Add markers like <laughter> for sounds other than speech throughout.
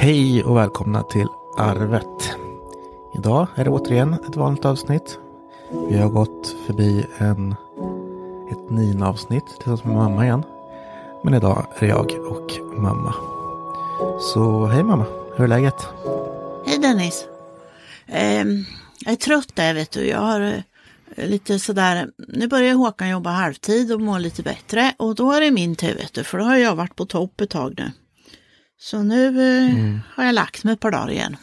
Hej och välkomna till Arvet. Idag är det återigen ett vanligt avsnitt. Vi har gått förbi en, ett Nina-avsnitt tillsammans med mamma igen. Men idag är det jag och mamma. Så hej mamma, hur är läget? Hej Dennis. Eh, jag är trött där vet du. Jag har eh, lite sådär, nu börjar Håkan jobba halvtid och må lite bättre och då är det min tur vet du, för då har jag varit på topp ett tag nu. Så nu eh, mm. har jag lagt mig ett par dagar igen.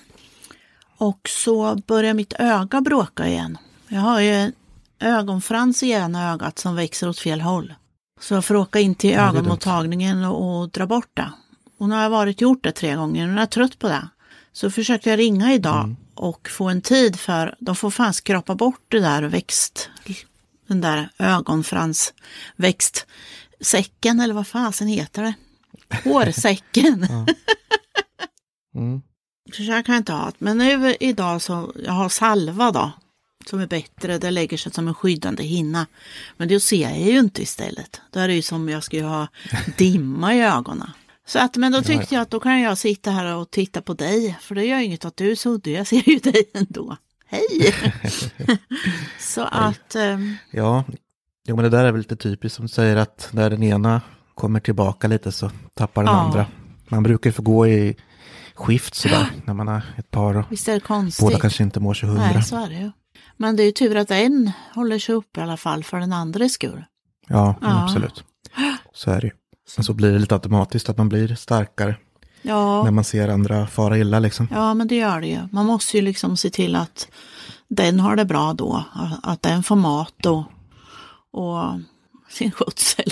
Och så börjar mitt öga bråka igen. Jag har ju en ögonfrans i ena ögat som växer åt fel håll. Så jag får åka in till ja, ögonmottagningen och, och, dra bort det. Och nu har jag varit gjort det tre gånger och nu är jag trött på det. Så försökte jag ringa idag mm. och få en tid för de får fan skrapa bort det där växt, den där ögonfransväxtsäcken eller vad fasen heter det? Hårsäcken. <laughs> mm. Så jag kan inte ha. Men nu idag så, jag har salva då. Som är bättre, det lägger sig som en skyddande hinna. Men det ser jag ju inte istället. Då är det ju som jag skulle ha <laughs> dimma i ögonen. Så att, men då tyckte jag att då kan jag sitta här och titta på dig. För det gör inget att du är suddig, jag ser ju <laughs> dig ändå. Hej! så Hej. att... Um... Ja, jo, men det där är väl lite typiskt som säger att när den ena kommer tillbaka lite så tappar den ja. andra. Man brukar få gå i skift sådär när man är ett par och Visst är det konstigt? båda kanske inte mår så hundra. Nej, så är det ju. Men det är ju tur att en håller sig uppe i alla fall för den andra skull. Ja, ja. absolut. Så är det ju. Men så blir det lite automatiskt att man blir starkare. Ja. När man ser andra fara illa liksom. Ja, men det gör det ju. Man måste ju liksom se till att den har det bra då. Att den får mat då. Och sin skötsel.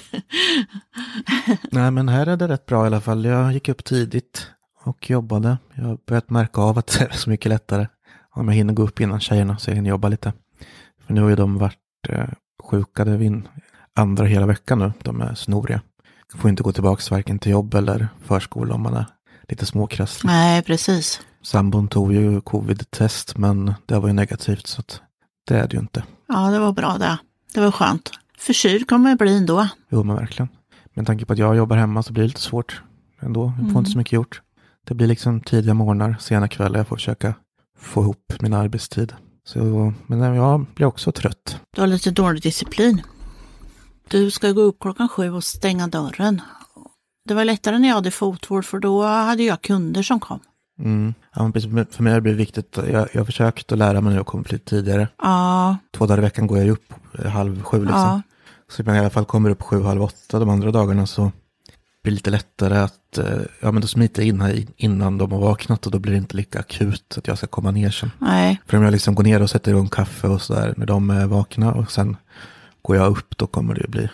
Nej, men här är det rätt bra i alla fall. Jag gick upp tidigt och jobbade. Jag har börjat märka av att det är så mycket lättare om jag hinner gå upp innan tjejerna så jag hinner jobba lite. För nu har ju de varit eh, sjuka, det är andra hela veckan nu. De är snoriga. Får inte gå tillbaka varken till jobb eller förskola om man är lite småkrasslig. Nej, precis. Sambon tog ju covid-test men det var ju negativt så att det är det ju inte. Ja, det var bra det. Det var skönt. Förkyld kommer jag bli ändå. Jo, men verkligen. Med tanke på att jag jobbar hemma så blir det lite svårt ändå. Jag får mm. inte så mycket gjort. Det blir liksom tidiga morgnar, sena kvällar. Jag får försöka få ihop min arbetstid. Så, men jag blir också trött. Du har lite dålig disciplin. Du ska gå upp klockan sju och stänga dörren. Det var lättare när jag hade fotvård för då hade jag kunder som kom. Mm. Ja, för mig har det blivit viktigt. Jag, jag har försökt att lära mig nu att komma lite tidigare. Ja. Två dagar i veckan går jag upp halv sju liksom. Ja. Så man i alla fall kommer upp sju, halv åtta de andra dagarna så blir det lite lättare att, eh, ja men då smiter jag in här innan de har vaknat och då blir det inte lika akut att jag ska komma ner sen. Nej. För om jag liksom går ner och sätter igång kaffe och sådär när de är vakna och sen går jag upp då kommer det ju bli,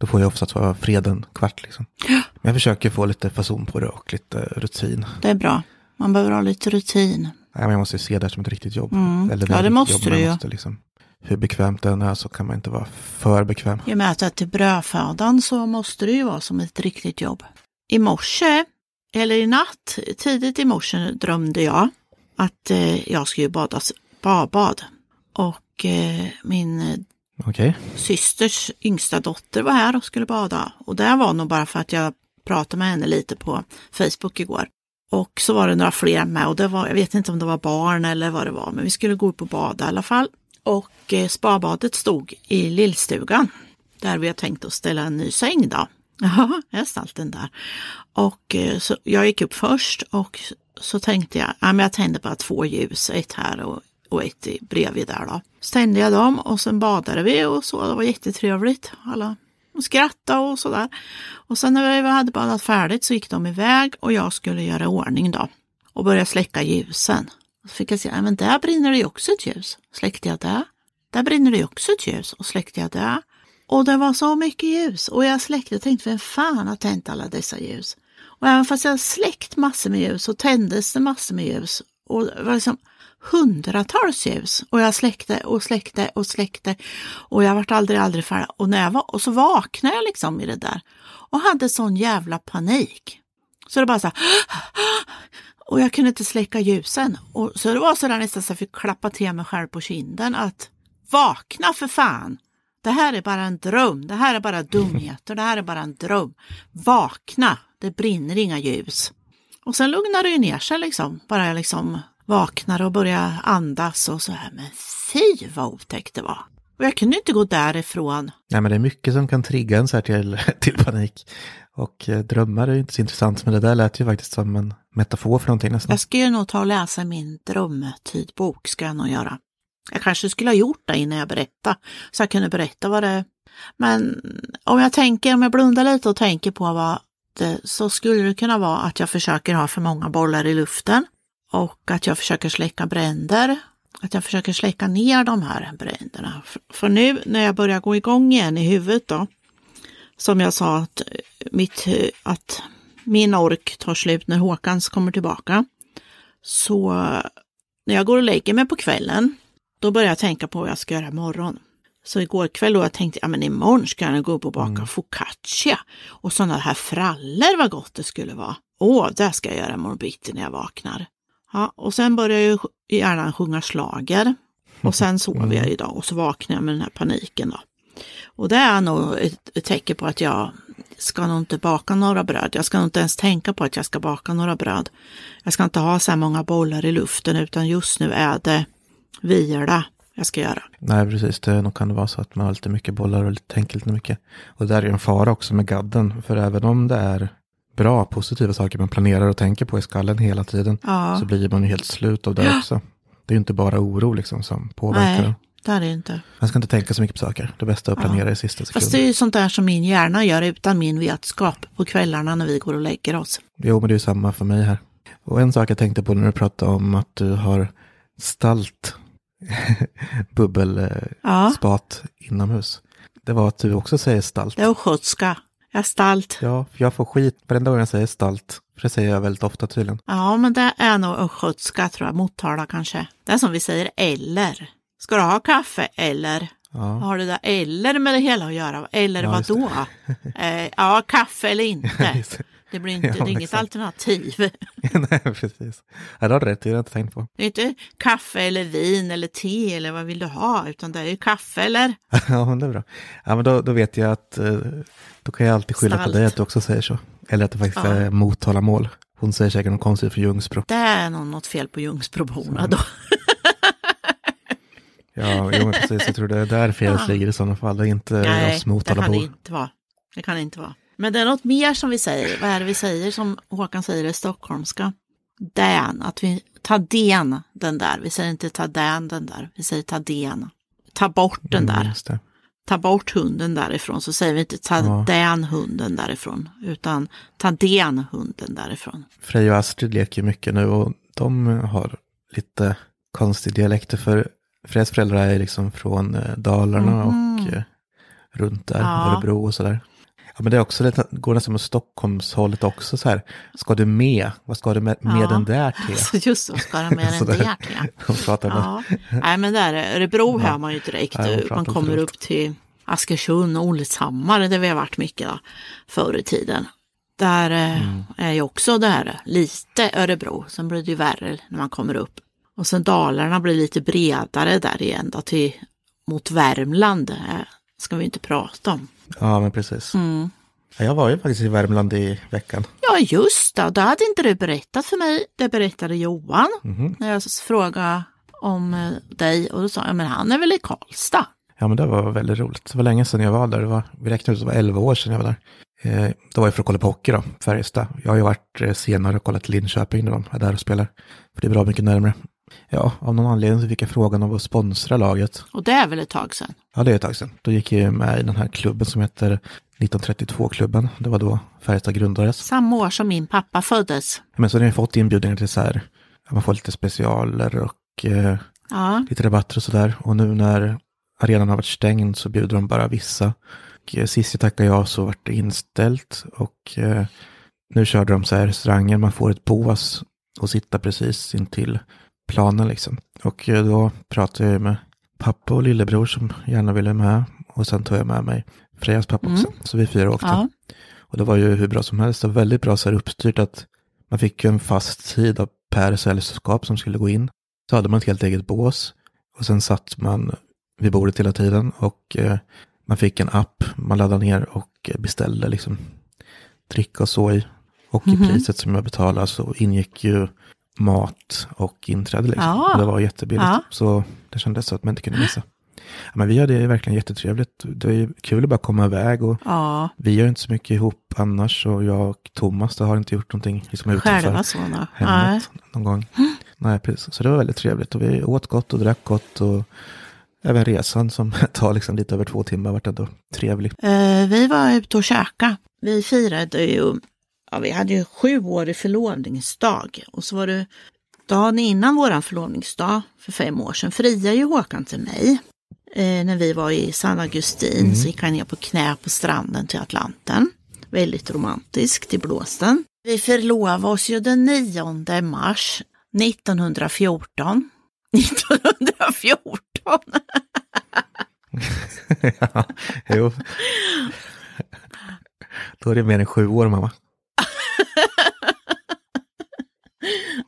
då får jag oftast vara freden kvart liksom. Ja. Men jag försöker få lite fason på det och lite rutin. Det är bra. Man behöver ha lite rutin. Nej, men jag måste se det som ett riktigt jobb. Mm. Eller ja, det måste du ju. Måste liksom, hur bekvämt det än är så kan man inte vara för bekväm. I och med att det är till brödfödan så måste det ju vara som ett riktigt jobb. I morse, eller i natt, tidigt i morse drömde jag att eh, jag skulle bada badbad. Och eh, min okay. systers yngsta dotter var här och skulle bada. Och det var nog bara för att jag pratade med henne lite på Facebook igår. Och så var det några fler med och det var, jag vet inte om det var barn eller vad det var, men vi skulle gå upp och bada i alla fall. Och eh, spabadet stod i lillstugan där vi har tänkt att ställa en ny säng då. Ja, jag har ställt den där. Och eh, så jag gick upp först och så tänkte jag, ja men jag tände bara två ljus, ett här och, och ett bredvid där då. Så tände jag dem och sen badade vi och så, det var jättetrevligt. Alla och skrattade och sådär. Och sen när vi hade badat färdigt så gick de iväg och jag skulle göra ordning då och börja släcka ljusen. Så fick jag se, men där brinner det ju också ett ljus. Släckte jag det. Där brinner det ju också ett ljus och släckte jag det. Och det var så mycket ljus och jag släckte och tänkte, vem fan har tänt alla dessa ljus? Och även fast jag släckt massor med ljus så tändes det massor med ljus. Och det var liksom hundratals ljus och jag släckte och släckte och släckte och jag vart aldrig, aldrig färdig. Och, när jag var, och så vaknade jag liksom i det där och hade sån jävla panik. Så det bara så här, och jag kunde inte släcka ljusen. Och så det var så där nästan så jag fick klappa till mig själv på kinden att vakna för fan! Det här är bara en dröm, det här är bara dumheter, det här är bara en dröm. Vakna, det brinner inga ljus. Och sen lugnar det ju ner sig liksom. Bara jag liksom vaknar och börjar andas och så här. Men fy vad otäckt det var. Och jag kunde inte gå därifrån. Nej, men det är mycket som kan trigga en så här till, <laughs> till panik. Och eh, drömmar är ju inte så intressant, men det där lät ju faktiskt som en metafor för någonting nästan. Jag ska ju nog ta och läsa min drömtidbok, ska jag nog göra. Jag kanske skulle ha gjort det innan jag berättade, så jag kunde berätta vad det Men om jag tänker, om jag blundar lite och tänker på vad det, så skulle det kunna vara att jag försöker ha för många bollar i luften och att jag försöker släcka bränder. Att jag försöker släcka ner de här bränderna. För, nu när jag börjar gå igång igen i huvudet då, som jag sa att, mitt, att min ork tar slut när Håkans kommer tillbaka. Så när jag går och lägger mig på kvällen, då börjar jag tänka på vad jag ska göra imorgon. Så igår kväll då jag tänkte, ja men imorgon ska jag gå upp och baka mm. focaccia. Och sådana här frallor, vad gott det skulle vara. Åh, det ska jag göra imorgon bitti när jag vaknar. Ja, och sen börjar jag ju hjärnan sjunga slager. Och <laughs> sen sover jag mm. idag och så vaknar jag med den här paniken då. Och det är nog ett tecken på att jag ska nog inte baka några bröd. Jag ska nog inte ens tänka på att jag ska baka några bröd. Jag ska inte ha så här många bollar i luften utan just nu är det vila jag ska göra. Nej, precis. Det nog kan det vara så att man har lite mycket bollar och lite, tänker lite mycket. Och det där är en fara också med gadden. För även om det är bra, positiva saker man planerar och tänker på i skallen hela tiden. Ja. Så blir man ju helt slut av det också. Det är ju inte bara oro liksom som påverkar. Nej, det är det inte. Man ska inte tänka så mycket på saker. Det bästa är att planera ja. i sista sekund. Fast det är ju sånt där som min hjärna gör utan min vetskap på kvällarna när vi går och lägger oss. Jo, men det är ju samma för mig här. Och en sak jag tänkte på när du pratade om att du har stalt <laughs> bubbelspat ja. inomhus. Det var att du också säger stalt. Det är östgötska. Jag stalt. Ja, jag får skit varenda gång jag säger stalt. För det säger jag väldigt ofta tydligen. Ja, men det är nog östgötska tror jag, Motala kanske. Det är som vi säger eller. Ska du ha kaffe eller? Ja. Har det där eller med det hela att göra? Eller ja, vad då? <laughs> eh, ja, kaffe eller inte. Det blir <laughs> inte, ja, det är inget alternativ. <laughs> Nej, precis. Ja, det har du rätt, det har jag inte tänkt på. Det är inte kaffe eller vin eller te eller vad vill du ha, utan det är ju kaffe eller? <laughs> ja, men det är bra. Ja, men då, då vet jag att eh, då kan jag alltid skylla Stalt. på dig att du också säger så. Eller att det faktiskt ja. är Motala-mål. Hon säger säkert något konstigt för Ljungsbro. Det är nog något fel på Ljungsbroborna då. ja, jo, precis. Jag tror det är där felet ja. ligger i sådana fall. Det är inte Nej, oss Motalabor. det kan det inte vara. Det kan det inte vara. Men det är något mer som vi säger. Vad är det vi säger som Håkan säger i stockholmska? Den, att vi tar den, den där. Vi säger inte ta den, den där. Vi säger ta den. Ta bort den mm, där. Ta bort hunden därifrån. Så säger vi inte ta ja. den hunden därifrån. Utan ta den hunden därifrån. Frej och Astrid leker mycket nu och de har lite konstig dialekter. För Frejas föräldrar är liksom från eh, Dalarna mm. och eh, runt där, ja. Örebro och sådär. Ja, men det är också lite, går nästan mot Stockholmshållet också så här. Ska du med? Vad ska du med, med ja. den där till? <laughs> Alltså just så, ska du med den <laughs> där till? <laughs> ja. Nej, men där Örebro ja. hör man ju direkt. Ja, man kommer upp till Askersund och Olshammar, där vi har varit mycket då, förr i tiden. Där eh, mm. är ju också där lite Örebro, sen blir det ju värre när man kommer upp. Och sen Dalarna blir lite bredare där igen då, till, mot Värmland. Ska vi inte prata om. Ja, men precis. Mm. Jag var ju faktiskt i Värmland i veckan. Ja, just det. Det hade inte du berättat för mig. Det berättade Johan mm. när jag frågade om eh, dig och då sa jag, men han är väl i Karlstad? Ja, men det var väldigt roligt. Det var länge sedan jag var där. Det var, vi räknade ut att det var 11 år sedan jag var där. Eh, då var jag för att kolla på hockey då, Färjestad. Jag har ju varit eh, senare och kollat Linköping när de är där och spelar. För det är bra mycket närmare. Ja, av någon anledning så fick jag frågan om att sponsra laget. Och det är väl ett tag sedan? Ja, det är ett tag sedan. Då gick jag med i den här klubben som heter 1932-klubben. Det var då Färjestad grundades. Samma år som min pappa föddes. Men så har jag fått inbjudningar till så här, man får lite specialer och eh, ja. lite rabatter och sådär. Och nu när arenan har varit stängd så bjuder de bara vissa. Och, eh, sist jag tackade ja så vart det inställt och eh, nu körde de så här restauranger, man får ett bås och sitta precis intill planen liksom. Och eh, då pratade jag med pappa och lillebror som gärna ville med. Och sen tog jag med mig Frejas pappa också. Mm. Så vi fyra åkte. Ja. Och det var ju hur bra som helst. Det var väldigt bra så här uppstyrt att man fick ju en fast tid av Per sällskap som skulle gå in. Så hade man ett helt eget bås. Och sen satt man vid bordet hela tiden. Och eh, man fick en app man laddade ner och beställde liksom dricka och så i. Och i priset som jag betalade så ingick ju mat och inträde. Liksom. Ja. Och det var jättebilligt. Ja. Så det kändes så att man inte kunde missa. Ja, men vi hade verkligen jättetrevligt. Det är kul att bara komma iväg och Ja, vi gör inte så mycket ihop annars. Och jag och Thomas har inte gjort någonting liksom utanför själva så. då. Nej. hemmet någon gång. Nej, precis. Så det var väldigt trevligt och vi åt gott och drack gott och även resan som <laughs> tar liksom lite över två timmar vart ändå trevlig. Eh, vi var ute och käka. Vi firade ju, ja vi hade ju sju år i förlovningsdag och så var det dagen innan våran förlovningsdag för fem år sedan friade ju Håkan till mig. Eh, när vi var i San Agustin så gick han ner på knä på stranden till Atlanten. Väldigt romantiskt i blåsten. Vi förlovade oss ju den 9 mars 1914. 1914! <laughs> <laughs> ja, jo. Då är det mer än sju år mamma.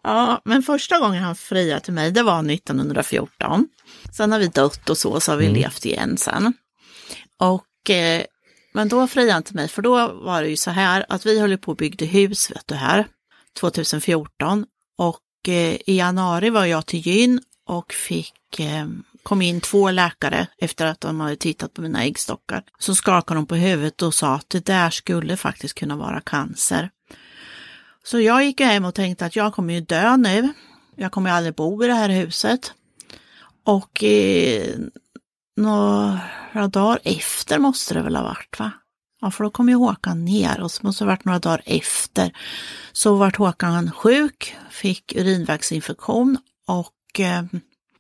Ja, men första gången han friade till mig, det var 1914. Sen har vi dött och så, så har vi levt igen sen. Och, eh, men då friade han till mig, för då var det ju så här att vi höll på och byggde hus, vet du här, 2014. Och eh, i januari var jag till gyn och fick, eh, kom in två läkare efter att de hade tittat på mina äggstockar. Så skakade de på huvudet och sa att det där skulle faktiskt kunna vara cancer. Så jag gick hem och tänkte att jag kommer ju dö nu. Jag kommer ju aldrig bo i det här huset. Och eh, några dagar efter måste det väl ha varit va? Ja, för då kom ju Håkan ner och så måste det ha varit några dagar efter. Så vart Håkan sjuk, fick urinvägsinfektion och eh,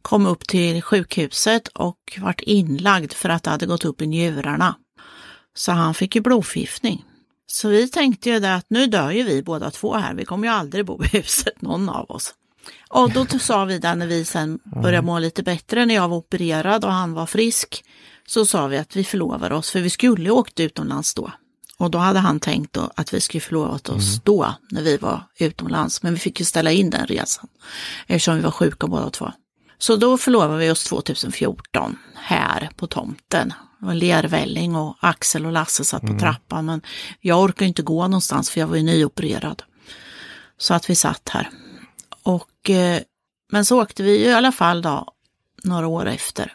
kom upp till sjukhuset och vart inlagd för att det hade gått upp i njurarna. Så han fick ju blodförgiftning. Så vi tänkte ju det att nu dör ju vi båda två här, vi kommer ju aldrig bo i huset, någon av oss. Och då sa vi det när vi sen började må lite bättre, när jag var opererad och han var frisk, så sa vi att vi förlovar oss, för vi skulle åkt utomlands då. Och då hade han tänkt då att vi skulle förlovat oss då, när vi var utomlands, men vi fick ju ställa in den resan, eftersom vi var sjuka båda två. Så då förlovade vi oss 2014 här på tomten. Det var lervälling och Axel och Lasse satt på trappan men jag orkade inte gå någonstans för jag var ju nyopererad. Så att vi satt här. Och, eh, men så åkte vi ju i alla fall då några år efter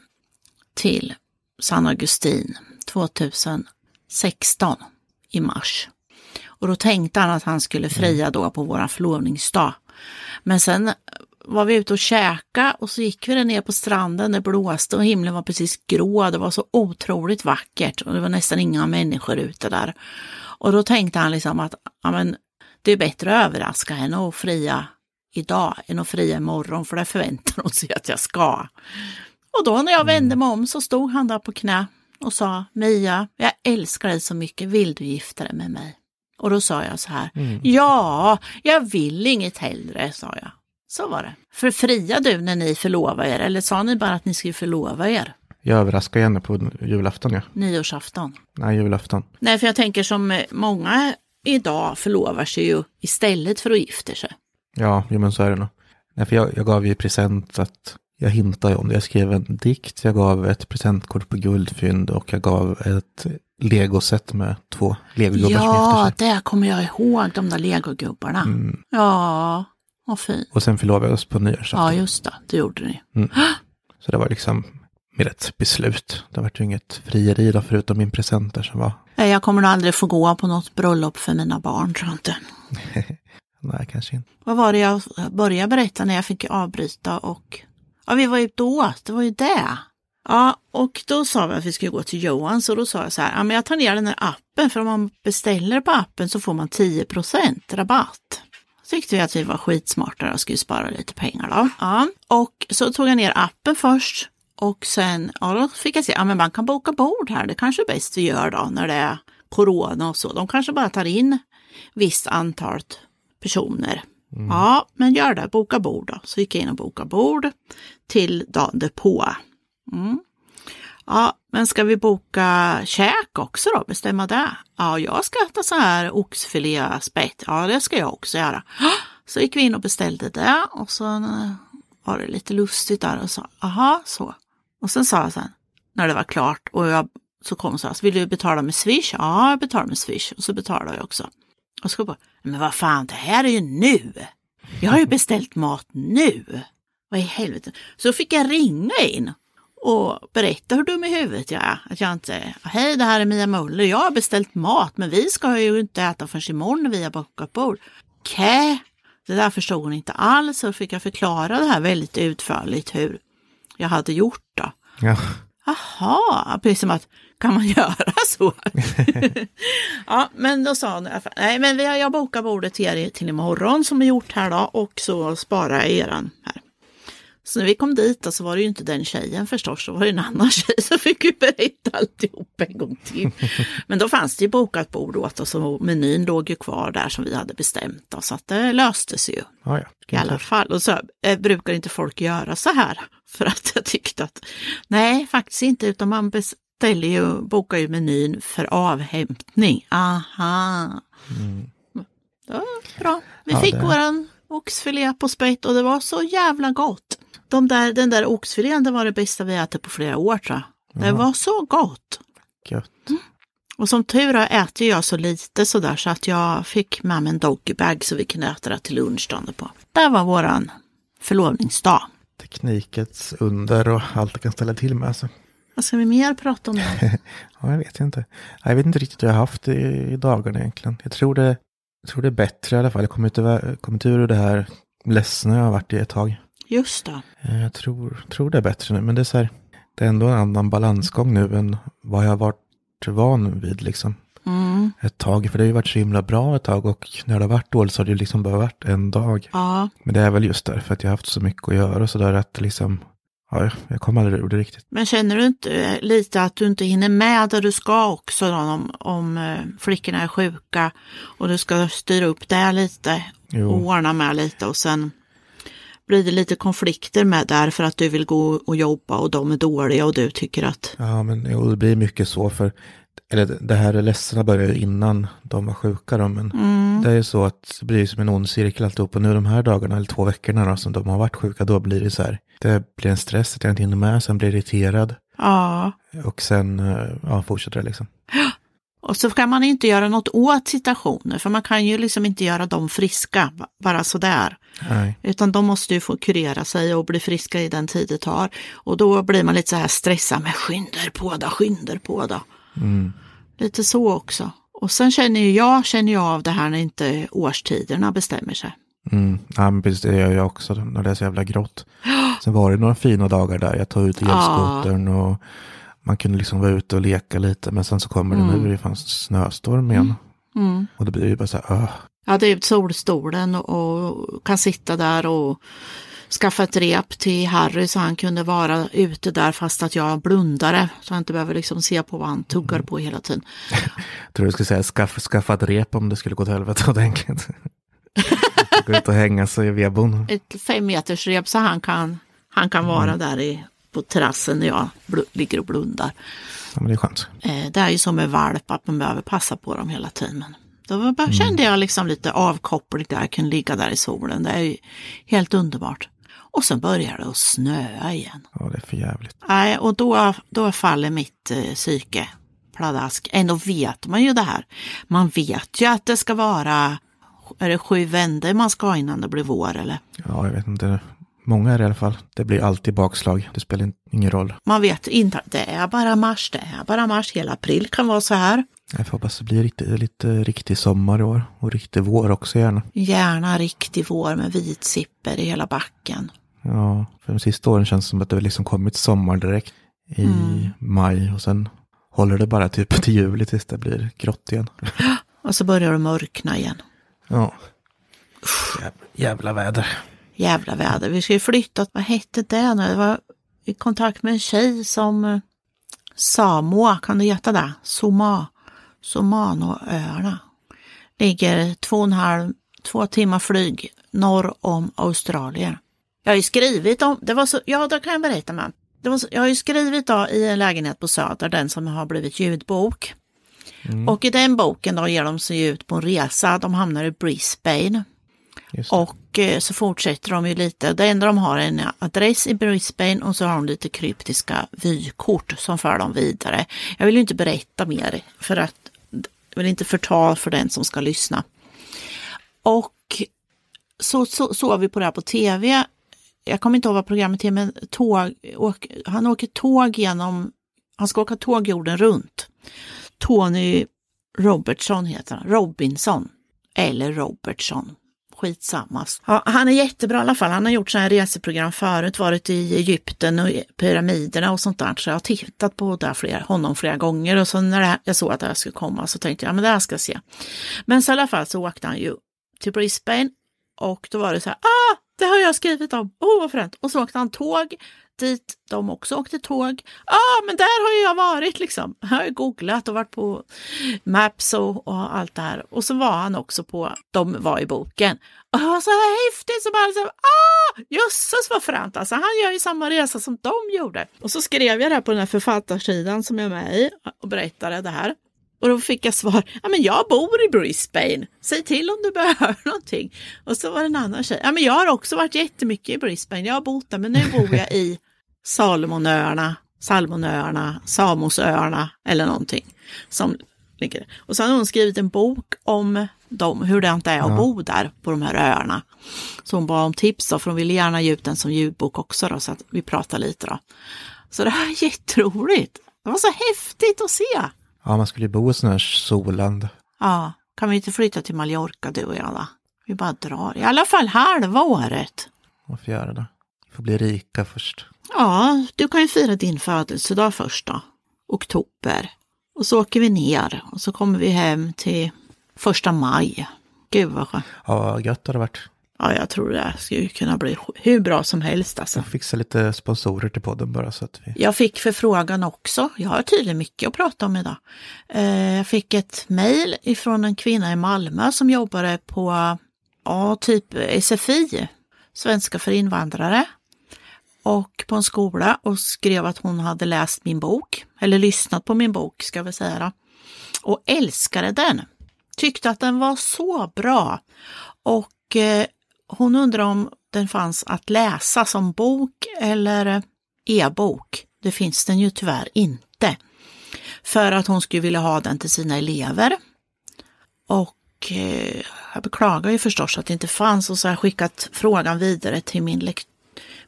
till San Agustin 2016 i mars. Och då tänkte han att han skulle fria då på våran förlovningsdag. Men sen var vi ute och käka och så gick vi ner på stranden, det blåste och himlen var precis grå. Det var så otroligt vackert och det var nästan inga människor ute där. Och då tänkte han liksom att ja, men, det är bättre att överraska henne och fria idag än att fria imorgon för det förväntar hon sig att jag ska. Och då när jag vände mig om så stod han där på knä och sa Mia, jag älskar dig så mycket, vill du gifta dig med mig? Och då sa jag så här, ja, jag vill inget hellre, sa jag. Så var det. För fria du när ni förlovade er, eller sa ni bara att ni skulle förlova er? Jag överraskar gärna på julafton ja. Nyårsafton. Nej, julafton. Nej, för jag tänker som eh, många idag förlovar sig ju istället för att gifta sig. Ja, jo, men så är det nog. Nej, för jag, jag gav ju present att jag hintade om det. Jag skrev en dikt, jag gav ett presentkort på guldfynd och jag gav ett legoset med två legogubbar som Ja, gifter sig. det kommer jag ihåg, de där legogubbarna. Mm. Ja, vad fint. Och sen förlovade vi oss på nyårsafton. Ja, just det, det gjorde ni. Så det var liksom med ett beslut. Det var ju inget frieri då, förutom min present där som var, Nej, Jag kommer nog aldrig få gå på något bröllop för mina barn, tror jag inte. <laughs> nej kanske inte. Vad var det jag började berätta när jag fick avbryta och... Ja, vi var ute och åt, det var ju det. Ja, och då sa vi att vi skulle gå till Johan, så då sa jag så här, ja men jag tar ner den här appen, för om man beställer på appen så får man 10% rabatt. Tyckte vi att vi var skitsmarta och skulle spara lite pengar då. Ja, och så tog jag ner appen först och sen, ja då fick jag se, ja men man kan boka bord här, det kanske är bäst vi gör då när det är corona och så. De kanske bara tar in visst antal personer. Ja, men gör det, boka bord då. Så gick jag in och bokade bord till dagen därpå. Mm. Ja, men ska vi boka käk också då? Bestämma det? Ja, jag ska äta så här oxfilé spett. Ja, det ska jag också göra. Så gick vi in och beställde det och så eh, var det lite lustigt där och sa, aha, så. Och sen sa jag sen, när det var klart och jag så kom så här, så vill du betala med swish? Ja, jag betalar med swish och så betalade jag också. Och så bara, men vad fan, det här är ju nu. Jag har ju beställt mat nu. Vad i helvete. Så fick jag ringa in och berätta hur dum i huvudet jag är. Att jag inte, hej det här är Mia Möller, jag har beställt mat men vi ska ju inte äta förrän imorgon när vi har bokat bord. Kä? Det där förstod hon inte alls så fick jag förklara det här väldigt utförligt hur jag hade gjort då. Ja. Jaha, precis som att kan man <laughs> göra så? <laughs> ja, men då sa hon, nej men vi har, jag bokar bordet till er till imorgon som är gjort här då och så sparar jag eran. Så när vi kom dit så var det ju inte den tjejen förstås, så var det en annan <laughs> tjej som fick berätta alltihop en gång till. <laughs> Men då fanns det ju bokat bord åt oss och menyn låg ju kvar där som vi hade bestämt. Då, så att det löstes ju. Ja, ja. I alla fall. Och så eh, brukar inte folk göra så här. <laughs> För att jag tyckte att nej, faktiskt inte, utan man beställer ju, bokar ju menyn för avhämtning. Aha. Mm. Ja, bra. Vi Ja, fick det- våran oxfilé på spett och det var så jävla gott. De där, den där oxfilén, det var det bästa vi ätit på flera år tror jag. Det Ja. var så gott. Gött. Och som tur är äter jag så lite sådär så att jag fick med mig en doggybag så vi kunde äta det till lunch dagen på. Det var våran förlovningsdag. Teknikens under och allt det kan ställa till med. Alltså. Vad ska vi mer prata om då? <laughs> Ja, jag vet inte. Jag vet inte riktigt hur jag har haft det i dagarna egentligen. Jag tror det, jag tror det är bättre i alla fall. Jag kommer inte, kommer inte ur det här ledsna jag har varit i ett tag. Just det. Eh, Jag tror, tror det är bättre nu, men det är så här, det är ändå en annan balansgång nu än vad jag har varit van vid liksom. Mm. Ett tag, för det har ju varit så himla bra ett tag och när det har varit dåligt så har det liksom bara varit en dag. Ja, Men det är väl just därför att jag har haft så mycket att göra och sådär att liksom, ja, jag kommer aldrig ur det riktigt. men känner du inte eh, lite att du inte hinner med där du ska också då, om, om eh, flickorna är sjuka och du ska styra upp det lite och Jo, ordna med lite och sen blir det lite konflikter med där för att du vill gå och jobba och de är dåliga och du tycker att ja men jo, det blir mycket så för, eller det- här ledsna började ju innan de var sjuka då, men mm, det är ju så att det blir som en ond cirkel alltihop och nu de här dagarna eller två veckorna då som de har varit sjuka då blir det så här, det blir en stress att jag inte hinner med, sen blir jag irriterad. Ja, och sen, eh, ja, fortsätter det liksom. Och så kan man inte göra något åt situationer för man kan ju liksom inte göra dem friska ba- bara sådär. Nej, Utan de måste ju få kurera sig och bli friska i den tid det tar. Och då blir man lite så här stressad, men skyndar på då, skyndar på då. mm. Lite så också. Och sen känner ju jag, känner jag av det här när inte årstiderna bestämmer sig. Mm. Ja, men precis det gör jag också när det är så jävla grått. <gasps> Sen var det några fina dagar där jag tog ut elskotern och man kunde liksom vara ute och leka lite. Men sen så kommer det nu, det fanns snöstorm igen. Mm. Och det blir ju bara så här, öh. Jag hade ut solstolen och kan sitta där och skaffa ett rep till Harry så han kunde vara ute där fast att jag blundade. Så han inte behöver liksom se på vad han tuggar på hela tiden. Jag <laughs> tror du skulle säga skaffa, skaffa ett rep om det skulle gå till helvete ordentligt. <laughs> Gå ut och hänga sig i vedboden. Ett fem meters rep så han kan, han kan vara där i, på terrassen när jag ligger och blundar. Ja, det är skönt. Eh, det är ju som med valp att man behöver passa på dem hela tiden. Då bara, kände jag liksom lite avkoppling där, jag kunde ligga där i solen. Det är ju helt underbart. Och sen börjar det att snöa igen. Ja, det är för jävligt. Nej, och då, då faller mitt eh, psyke pladask. Ändå vet man ju det här. Man vet ju att det ska vara, är det sju vändor man ska ha innan det blir vår eller? Ja, jag vet inte. Många är det i alla fall. Det blir alltid bakslag. Det spelar in- ingen roll. Man vet inte, att det är bara mars, det är bara mars, hela april kan vara så här. Jag får hoppas det blir riktigt, lite riktig sommar i år. Och riktig vår också gärna. Gärna riktig vår med vitsipper i hela backen. Ja, för de sista åren känns det som att det liksom kommit sommar direkt i maj och sen håller det bara typ till juli tills det blir grått igen. <gasps> Och så börjar det mörkna igen. Ja. Jävla, jävla väder. Jävla väder. Vi ska ju flytta, vad hette det nu? Det var i kontakt med en tjej som eh, Samoa, kan det heta det? Soma, Somanoöarna. Ligger två och en halv, två timmar flyg norr om Australien. Jag har ju skrivit om, det var så, ja det kan jag berätta med. Det var så, jag har ju skrivit då i en lägenhet på Söder, den som har blivit ljudbok. Och i den boken då ger de sig ut på en resa, de hamnar i Brisbane. Och eh, så fortsätter de ju lite. Det enda de har är en adress i Brisbane och så har de lite kryptiska vykort som för dem vidare. Jag vill ju inte berätta mer för att jag vill inte förta för den som ska lyssna. Och så, så såg vi på det här på tv. Jag kommer inte ihåg vad programmet är, men tåg, åk, han åker tåg genom, han ska åka tåg jorden runt. Tony Robertson heter han, Robinson. Eller Robertson, skitsamma. Ja, han är jättebra i alla fall. Han har gjort sådana här reseprogram förut, varit i Egypten och pyramiderna och sånt där. Så jag har tittat på där flera, honom flera gånger och så när här, jag såg att det här skulle komma så tänkte jag, men det här ska jag se. Men så i alla fall så åkte han ju till Brisbane och då var det så här, ah, det har jag skrivit om, åh oh, vad fränt. Och så åkte han tåg dit de också åkte tåg. Ja, ah, men där har jag varit liksom. Jag har googlat och varit på Maps och, och, allt det här. Och så var han också på, de var i boken. Och så häftigt, Så bara, så, ah, jösses vad fränt alltså. Han gör ju samma resa som de gjorde. Och så skrev jag det här på den här författarsidan som jag är med i och berättade det här. Och då fick jag svar, ja men jag bor i Brisbane, säg till om du behöver <laughs> någonting. Och så var det en annan tjej, ja men jag har också varit jättemycket i Brisbane, jag har bott där men nu bor jag i Salomonöarna, Salmonöarna, Samosöarna eller någonting. Som ligger. Och så har hon skrivit en bok om dem, hur det är att ja. bo där på de här öarna. Så hon bad om tips då, för hon ville gärna ge ut den som ljudbok också då, så att vi pratar lite då. Så det här är <laughs> jätteroligt. Det var så häftigt att se. Ja, man skulle ju bo i sån här solland. Ja, kan vi inte flytta till Mallorca du och jag då? Vi bara drar, i alla fall halva året. Varför göra det? Bli rika först. Ja, du kan ju fira din födelsedag först då. Oktober. Och så åker vi ner och så kommer vi hem till första maj. Gud vad skönt. Ja, gött har det varit. Ja, jag tror det skulle kunna bli hur bra som helst alltså. Jag fixar lite sponsorer till podden bara så att vi... Jag fick förfrågan också. Jag har tydligen mycket att prata om idag. Eh, jag fick ett mejl ifrån en kvinna i Malmö som jobbade på, ja, typ SFI, Svenska för invandrare och på en skola och skrev att hon hade läst min bok, eller lyssnat på min bok ska vi säga, och älskade den. Tyckte att den var så bra. Och eh, hon undrar om den fanns att läsa som bok eller e-bok. Det finns den ju tyvärr inte. För att hon skulle vilja ha den till sina elever. Och eh, jag beklagar ju förstås att det inte fanns och så har jag skickat frågan vidare till min lektor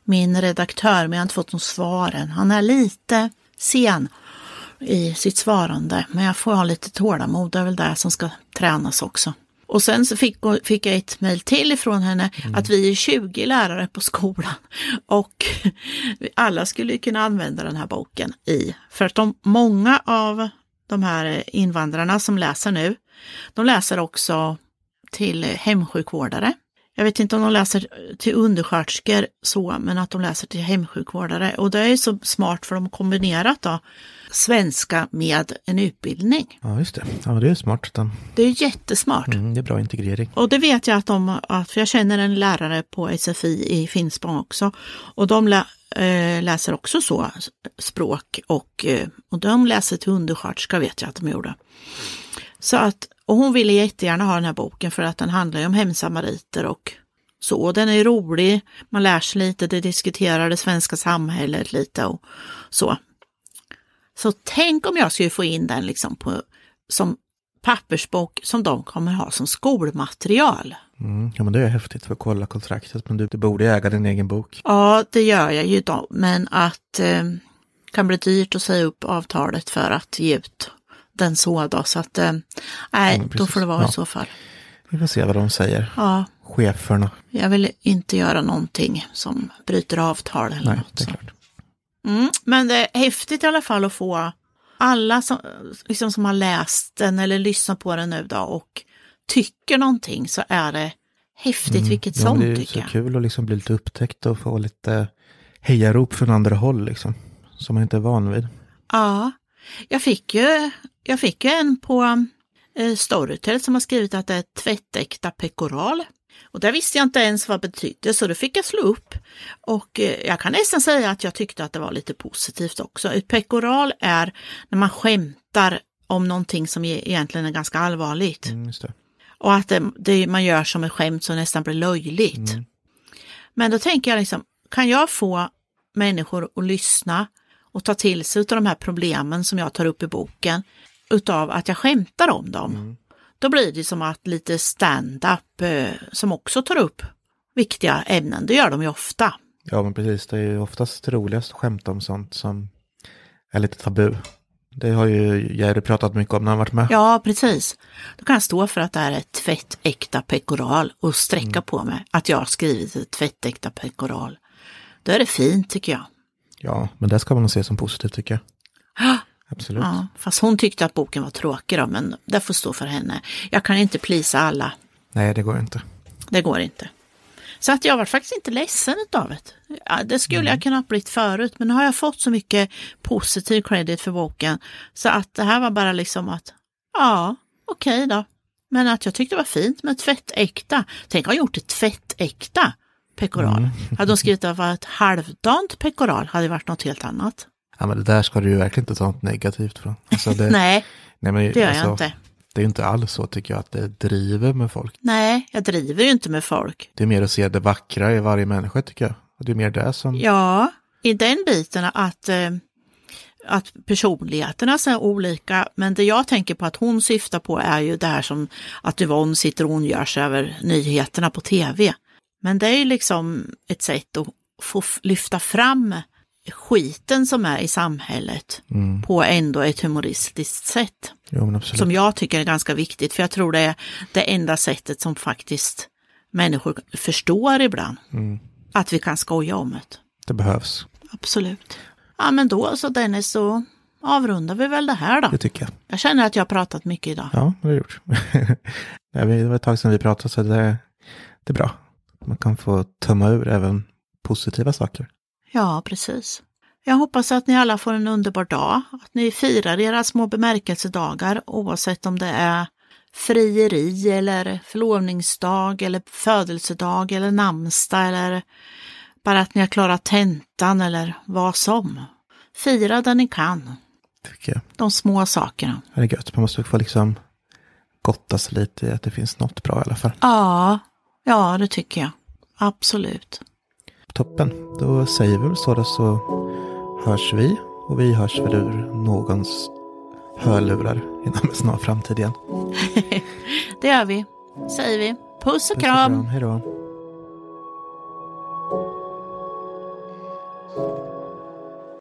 min redaktör, men jag har inte fått något svar än. Han är lite sen i sitt svarande, men jag får ha lite tålamod. Det är väl det som ska tränas också. Och sen så fick, fick jag ett mejl till ifrån henne mm. att vi är 20 lärare på skolan <laughs> och alla skulle kunna använda den här boken i. För att de, många av de här invandrarna som läser nu, de läser också till hemsjukvårdare jag vet inte om de läser till undersköterskor så, men att de läser till hemsjukvårdare. Och det är så smart för de kombinerat då svenska med en utbildning. Ja, just det. Ja, det är smart. Det är jättesmart. Mm, det är bra integrering. Och det vet jag att de, att, för jag känner en lärare på SFI i Finspång också. Och de lä, äh, läser också så, språk och, äh, och de läser till undersköterska vet jag att de gjorde. Så att och hon ville jättegärna ha den här boken för att den handlar om hemsamariter och så. Den är rolig, man lär sig lite, det diskuterar det svenska samhället lite och så. Så tänk om jag skulle få in den liksom på, som pappersbok som de kommer ha som skolmaterial. Mm, ja men det är häftigt för att kolla kontraktet, men du, du borde äga din egen bok. Ja, det gör jag ju då, men att eh, kan bli dyrt att säga upp avtalet för att ge ut den så då. Så att, eh, nej, ja, då får det vara ja. i så fall. Vi får se vad de säger. Ja. Cheferna. Jag vill inte göra någonting som bryter avtal eller nej, något. Det. Mm, men det är häftigt i alla fall att få alla som, liksom, som har läst den eller lyssnat på den nu då och tycker någonting så är det häftigt mm, vilket ja, sånt tycker jag. Det är så kul att liksom bli lite upptäckt och få lite hejarop från andra håll liksom. Som man inte är van vid. Ja, jag fick ju jag fick en på eh, Storytel som har skrivit att det är tvättäkta pekoral. Och det visste jag inte ens vad det betydde så då fick jag slå upp. Och eh, jag kan nästan säga att jag tyckte att det var lite positivt också. Ett pekoral är när man skämtar om någonting som egentligen är ganska allvarligt. Mm, och att det, det, man gör som ett skämt som nästan blir löjligt. Mm. Men då tänker jag liksom, kan jag få människor att lyssna och ta till sig av de här problemen som jag tar upp i boken utav att jag skämtar om dem. Mm. Då blir det som att lite stand-up eh, som också tar upp viktiga ämnen. Det gör de ju ofta. Ja, men precis. Det är ju oftast roligast att skämta om sånt som är lite tabu. Det har ju Jerry pratat mycket om när han varit med. Ja, precis. Då kan jag stå för att det här är ett tvättäkta pekoral och sträcka Mm. på mig att jag har skrivit ett tvättäkta pekoral. Då är det fint tycker jag. Ja, men det ska man se som positivt tycker jag. <gasps> Absolut. Ja, fast hon tyckte att boken var tråkig då, men det får stå för henne. Jag kan inte plisa alla. Nej, det går inte. Det går inte. Så att jag var faktiskt inte ledsen av det. Ja, det skulle jag kunnat blivit förut, men nu har jag fått så mycket positiv credit för boken. Så att det här var bara liksom att, ja, okej då. Men att jag tyckte det var fint med tvättäkta. Tänk om jag gjort ett tvättäkta pekoral. Hade de skrivit att det var ett halvdant pekoral hade det varit något helt annat. Ja, men det där ska du ju verkligen inte ta något negativt från. Alltså det, <laughs> Nej, nej, men, det gör alltså, jag inte. Det är ju inte alls så tycker jag att det driver med folk. Nej, jag driver ju inte med folk. Det är mer att se det vackra i varje människa tycker jag. Det är mer det som... Ja, i den biten att, eh, att personligheterna är olika. Men det jag tänker på att hon syftar på är ju det här som att Yvonne sitter och ondgör sig över nyheterna på tv. Men det är liksom ett sätt att få lyfta fram skiten som är i samhället Mm. på ändå ett humoristiskt sätt. Jo. Som jag tycker är ganska viktigt, för jag tror det är det enda sättet som faktiskt människor förstår ibland. Mm. Att vi kan skoja om det. Det behövs. Absolut. Ja men då så Dennis, så avrundar vi väl det här då. Det tycker jag. Jag känner att jag har pratat mycket idag. Ja, det har jag gjort. <laughs> Det var ett tag sedan vi pratade så det, det är bra. Man kan få tömma ur även positiva saker. Ja, precis. Jag hoppas att ni alla får en underbar dag, att ni firar era små bemärkelsedagar oavsett om det är frieri eller förlovningsdag eller födelsedag eller namnsdag eller bara att ni har klarat tentan eller vad som. Fira där ni kan, Tycker jag. de små sakerna. Det är gött. Man måste få liksom gotta sig lite i att det finns något bra i alla fall. Ja, ja det tycker jag. Absolut. Toppen. Då säger vi väl så så hörs vi. Och vi hörs väl ur någons hörlurar inom en snar framtid igen. <laughs> Det gör vi, säger vi. Puss och Puss och kram! Hej då.